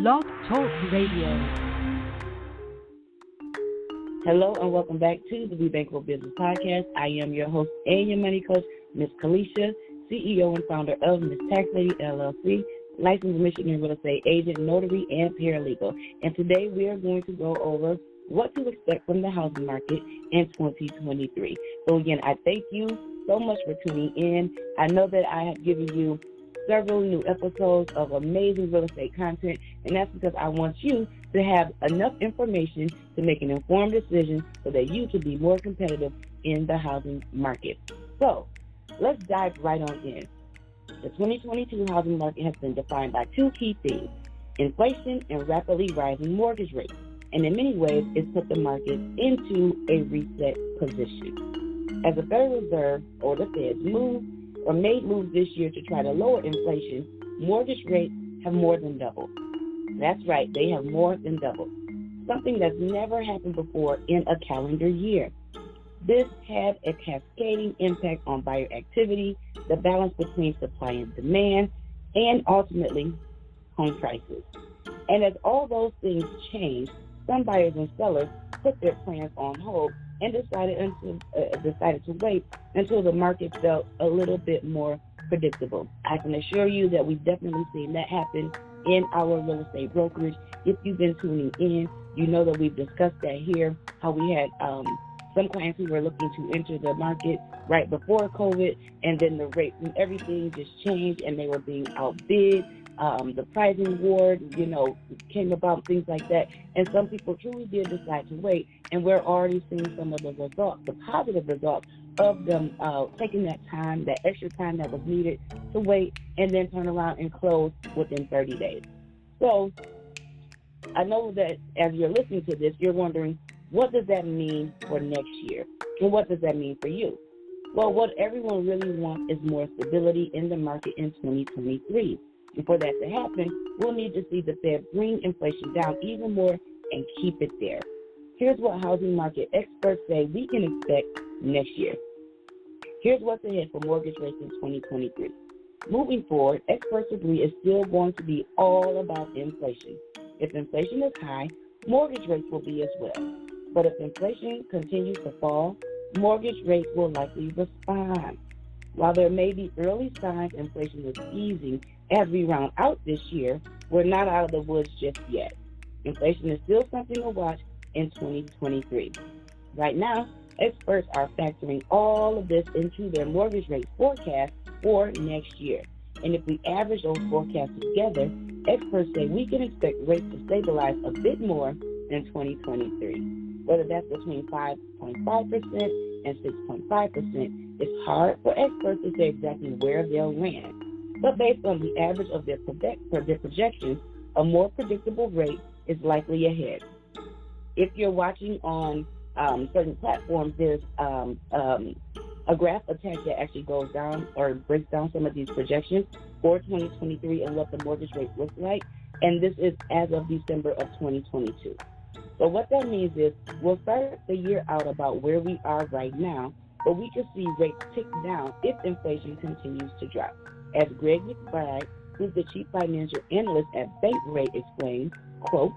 Blog Talk Radio. Hello and welcome back to the Be Bankable Business Podcast. I am your host and your money coach, Miss Kalisha, CEO and founder of Miss Tax Lady LLC, licensed Michigan real estate agent, notary, and paralegal. And today we are going to go over what to expect from the housing market in 2023. So again, I thank you so much for tuning in. I know that I have given you several new episodes of amazing real estate content, and that's because I want you to have enough information to make an informed decision so that you can be more competitive in the housing market. So, let's dive right on in. The 2022 housing market has been defined by two key themes inflation and rapidly rising mortgage rates. And in many ways, it's put the market into a reset position. As the Federal Reserve or the Feds move or made moves this year to try to lower inflation, mortgage rates have more than doubled. That's right, they have more than doubled. Something that's never happened before in a calendar year. This had a cascading impact on buyer activity, the balance between supply and demand, and ultimately home prices. And as all those things changed, some buyers and sellers put their plans on hold and decided until, uh, decided to wait until the market felt a little bit more predictable. I can assure you that we've definitely seen that happen in our real estate brokerage. If you've been tuning in, you know that we've discussed that here, how we had um, some clients who were looking to enter the market right before COVID, and then the rate and everything just changed, and they were being outbid um, the pricing war, you know, came about, things like that. And some people truly did decide to wait, and we're already seeing some of the results, the positive results of them uh, taking that time, that extra time that was needed to wait, and then turn around and close within 30 days. So I know that as you're listening to this, you're wondering, what does that mean for next year? And what does that mean for you? Well, what everyone really wants is more stability in the market in 2023. And for that to happen, we'll need to see the Fed bring inflation down even more and keep it there. Here's what housing market experts say we can expect next year. Here's what's ahead for mortgage rates in 2023. Moving forward, experts agree it's still going to be all about inflation. If inflation is high, mortgage rates will be as well. But if inflation continues to fall, mortgage rates will likely respond. While there may be early signs inflation is easing, as we round out this year, we're not out of the woods just yet. Inflation is still something to watch in 2023. Right now, experts are factoring all of this into their mortgage rate forecast for next year. And if we average those forecasts together, experts say we can expect rates to stabilize a bit more in 2023. Whether that's between 5.5% and 6.5%, it's hard for experts to say exactly where they'll land. But based on the average of their, project, their projections, a more predictable rate is likely ahead. If you're watching on um, certain platforms, there's um, um, a graph attached that actually goes down or breaks down some of these projections for 2023 and what the mortgage rate looks like. And this is as of December of 2022. So what that means is we'll start the year out about where we are right now, but we can see rates tick down if inflation continues to drop. As Greg McBride, who's the chief financial analyst at Bankrate, explained, quote,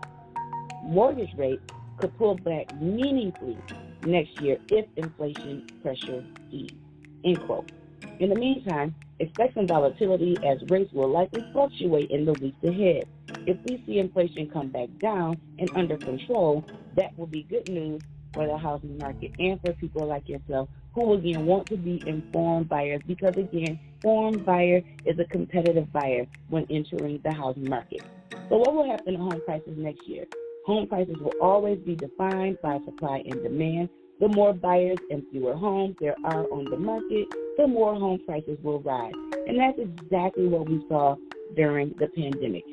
mortgage rates could pull back meaningfully next year if inflation pressure eases, end quote. In the meantime, expect some volatility as rates will likely fluctuate in the weeks ahead. If we see inflation come back down and under control, that will be good news for the housing market and for people like yourself who again want to be informed buyers because again, informed buyer is a competitive buyer when entering the housing market. So what will happen to home prices next year? Home prices will always be defined by supply and demand. The more buyers and fewer homes there are on the market, the more home prices will rise. And that's exactly what we saw during the pandemic.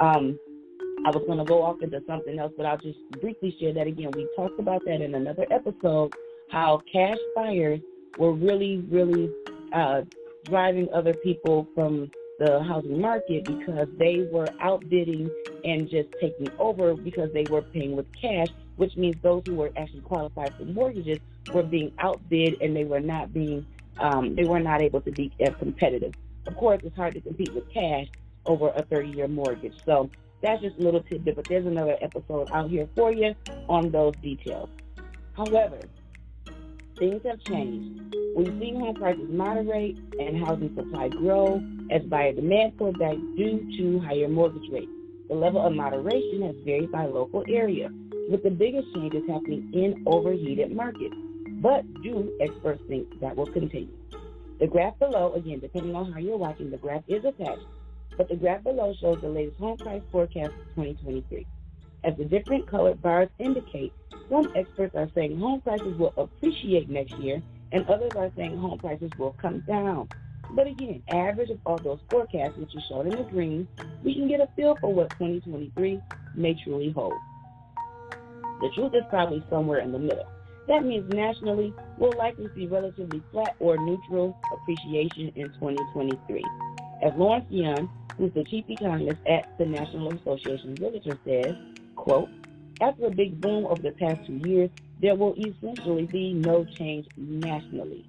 Um, I was going to go off into something else, but I'll just briefly share that again. We talked about that in another episode how cash buyers were really, really uh, driving other people from the housing market because they were outbidding and just taking over because they were paying with cash, which means those who were actually qualified for mortgages were being outbid and they were not being um, they were not able to be as competitive. Of course, it's hard to compete with cash over a 30-year mortgage. So That's just a little tidbit, but there's another episode out here for you on those details. However, things have changed. We've seen home prices moderate and housing supply grow as buyer demand pulled back due to higher mortgage rates. The level of moderation has varied by local area, with the biggest changes happening in overheated markets. But do experts think that will continue? The graph below, again, depending on how you're watching, the graph is attached, but the graph below shows the latest home price forecast for 2023. As the different colored bars indicate, some experts are saying home prices will appreciate next year, and others are saying home prices will come down. But again, average of all those forecasts, which is shown in the green, we can get a feel for what 2023 may truly hold. The truth is probably somewhere in the middle. That means nationally, we'll likely see relatively flat or neutral appreciation in 2023. As Lawrence Yun, who's the chief economist at the National Association of Realtors, says, quote, after a big boom over the past two years, there will essentially be no change nationally.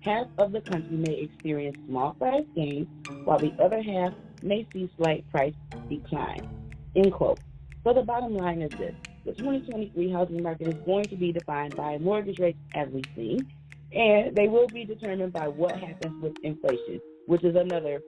Half of the country may experience small price gains, while the other half may see slight price decline. End quote. So the bottom line is this. The 2023 housing market is going to be defined by mortgage rates as we see, and they will be determined by what happens with inflation, which is another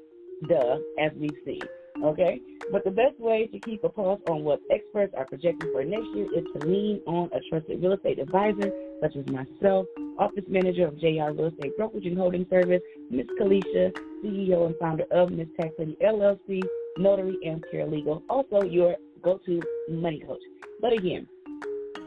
duh as we see. Okay? But the best way to keep a pulse on what experts are projecting for next year is to lean on a trusted real estate advisor, such as myself, office manager of JR Real Estate Brokerage and Holding Service, Ms. Kalisha, CEO and founder of Ms. Tax Lady LLC, notary and paralegal, also your go-to money coach. But again,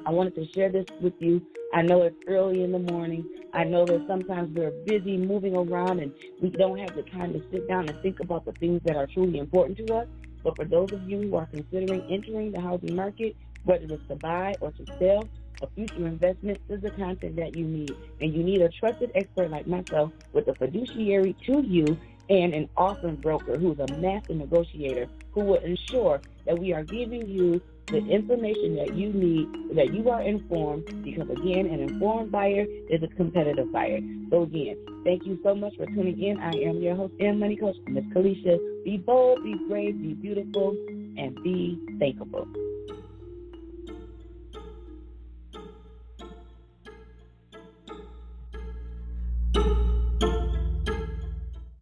I wanted to share this with you. I know it's early in the morning. I know that sometimes we're busy moving around and we don't have the time to sit down and think about the things that are truly important to us. But for those of you who are considering entering the housing market, whether it's to buy or to sell, a future investment is the content that you need. And you need a trusted expert like myself with a fiduciary to you and an awesome broker who's a master negotiator who will ensure that we are giving you the information that you need that you are informed because again an informed buyer is a competitive buyer. So again thank you so much for tuning in. I am your host and money coach miss kalisha. Be bold be brave be beautiful and be thankful